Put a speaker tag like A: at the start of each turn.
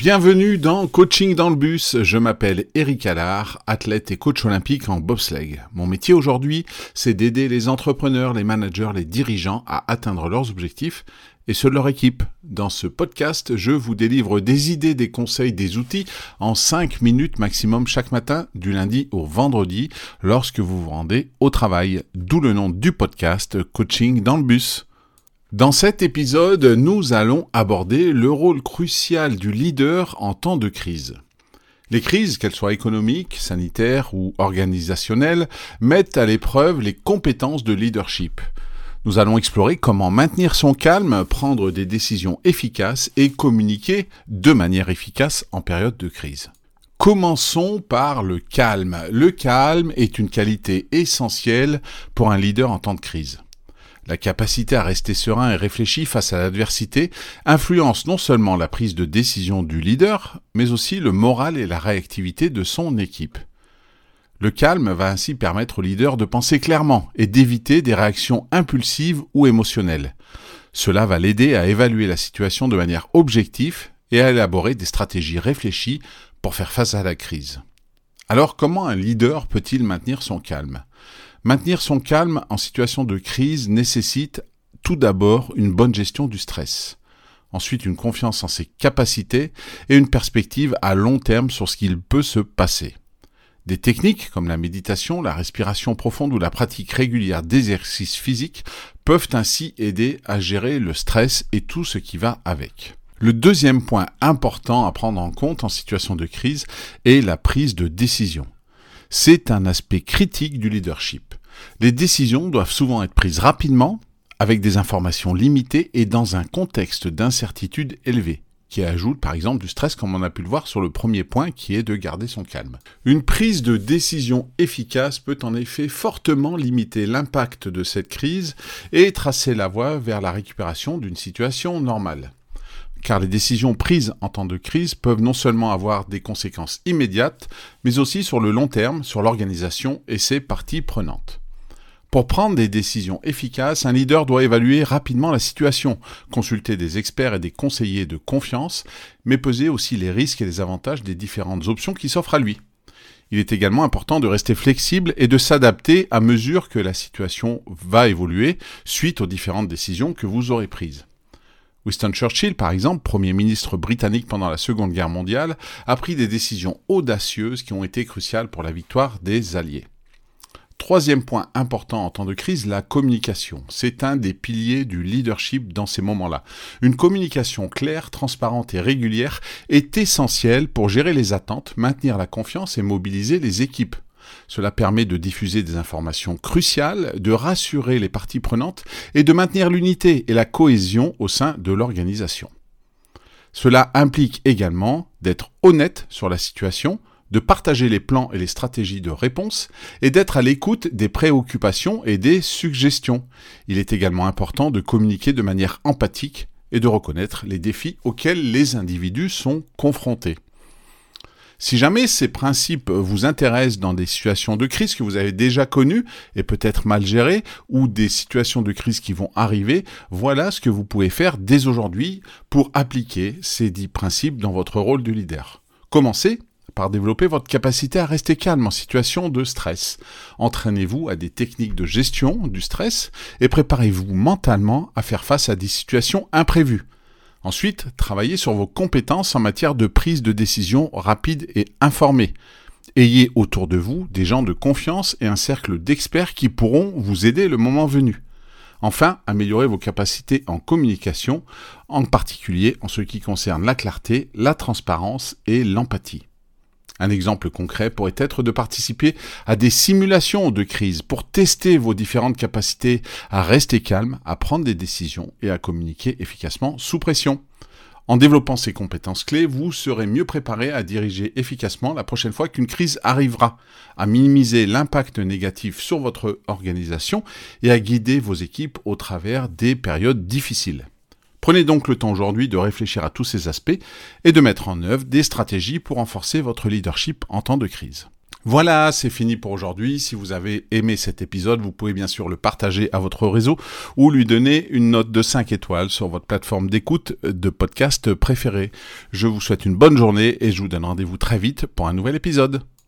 A: Bienvenue dans Coaching dans le bus. Je m'appelle Eric Allard, athlète et coach olympique en bobsleigh. Mon métier aujourd'hui, c'est d'aider les entrepreneurs, les managers, les dirigeants à atteindre leurs objectifs et ceux de leur équipe. Dans ce podcast, je vous délivre des idées, des conseils, des outils en 5 minutes maximum chaque matin, du lundi au vendredi, lorsque vous vous rendez au travail. D'où le nom du podcast Coaching dans le bus. Dans cet épisode, nous allons aborder le rôle crucial du leader en temps de crise. Les crises, qu'elles soient économiques, sanitaires ou organisationnelles, mettent à l'épreuve les compétences de leadership. Nous allons explorer comment maintenir son calme, prendre des décisions efficaces et communiquer de manière efficace en période de crise. Commençons par le calme. Le calme est une qualité essentielle pour un leader en temps de crise. La capacité à rester serein et réfléchi face à l'adversité influence non seulement la prise de décision du leader, mais aussi le moral et la réactivité de son équipe. Le calme va ainsi permettre au leader de penser clairement et d'éviter des réactions impulsives ou émotionnelles. Cela va l'aider à évaluer la situation de manière objective et à élaborer des stratégies réfléchies pour faire face à la crise. Alors comment un leader peut-il maintenir son calme? Maintenir son calme en situation de crise nécessite tout d'abord une bonne gestion du stress, ensuite une confiance en ses capacités et une perspective à long terme sur ce qu'il peut se passer. Des techniques comme la méditation, la respiration profonde ou la pratique régulière d'exercices physiques peuvent ainsi aider à gérer le stress et tout ce qui va avec. Le deuxième point important à prendre en compte en situation de crise est la prise de décision. C'est un aspect critique du leadership. Les décisions doivent souvent être prises rapidement, avec des informations limitées et dans un contexte d'incertitude élevée qui ajoute par exemple du stress comme on a pu le voir sur le premier point qui est de garder son calme. Une prise de décision efficace peut en effet fortement limiter l'impact de cette crise et tracer la voie vers la récupération d'une situation normale car les décisions prises en temps de crise peuvent non seulement avoir des conséquences immédiates, mais aussi sur le long terme sur l'organisation et ses parties prenantes. Pour prendre des décisions efficaces, un leader doit évaluer rapidement la situation, consulter des experts et des conseillers de confiance, mais peser aussi les risques et les avantages des différentes options qui s'offrent à lui. Il est également important de rester flexible et de s'adapter à mesure que la situation va évoluer suite aux différentes décisions que vous aurez prises. Winston Churchill, par exemple, Premier ministre britannique pendant la Seconde Guerre mondiale, a pris des décisions audacieuses qui ont été cruciales pour la victoire des Alliés. Troisième point important en temps de crise, la communication. C'est un des piliers du leadership dans ces moments-là. Une communication claire, transparente et régulière est essentielle pour gérer les attentes, maintenir la confiance et mobiliser les équipes. Cela permet de diffuser des informations cruciales, de rassurer les parties prenantes et de maintenir l'unité et la cohésion au sein de l'organisation. Cela implique également d'être honnête sur la situation, de partager les plans et les stratégies de réponse et d'être à l'écoute des préoccupations et des suggestions. Il est également important de communiquer de manière empathique et de reconnaître les défis auxquels les individus sont confrontés. Si jamais ces principes vous intéressent dans des situations de crise que vous avez déjà connues et peut-être mal gérées, ou des situations de crise qui vont arriver, voilà ce que vous pouvez faire dès aujourd'hui pour appliquer ces dix principes dans votre rôle de leader. Commencez par développer votre capacité à rester calme en situation de stress. Entraînez-vous à des techniques de gestion du stress et préparez-vous mentalement à faire face à des situations imprévues. Ensuite, travaillez sur vos compétences en matière de prise de décision rapide et informée. Ayez autour de vous des gens de confiance et un cercle d'experts qui pourront vous aider le moment venu. Enfin, améliorez vos capacités en communication, en particulier en ce qui concerne la clarté, la transparence et l'empathie. Un exemple concret pourrait être de participer à des simulations de crise pour tester vos différentes capacités à rester calme, à prendre des décisions et à communiquer efficacement sous pression. En développant ces compétences clés, vous serez mieux préparé à diriger efficacement la prochaine fois qu'une crise arrivera, à minimiser l'impact négatif sur votre organisation et à guider vos équipes au travers des périodes difficiles. Prenez donc le temps aujourd'hui de réfléchir à tous ces aspects et de mettre en œuvre des stratégies pour renforcer votre leadership en temps de crise. Voilà, c'est fini pour aujourd'hui. Si vous avez aimé cet épisode, vous pouvez bien sûr le partager à votre réseau ou lui donner une note de 5 étoiles sur votre plateforme d'écoute de podcast préférée. Je vous souhaite une bonne journée et je vous donne rendez-vous très vite pour un nouvel épisode.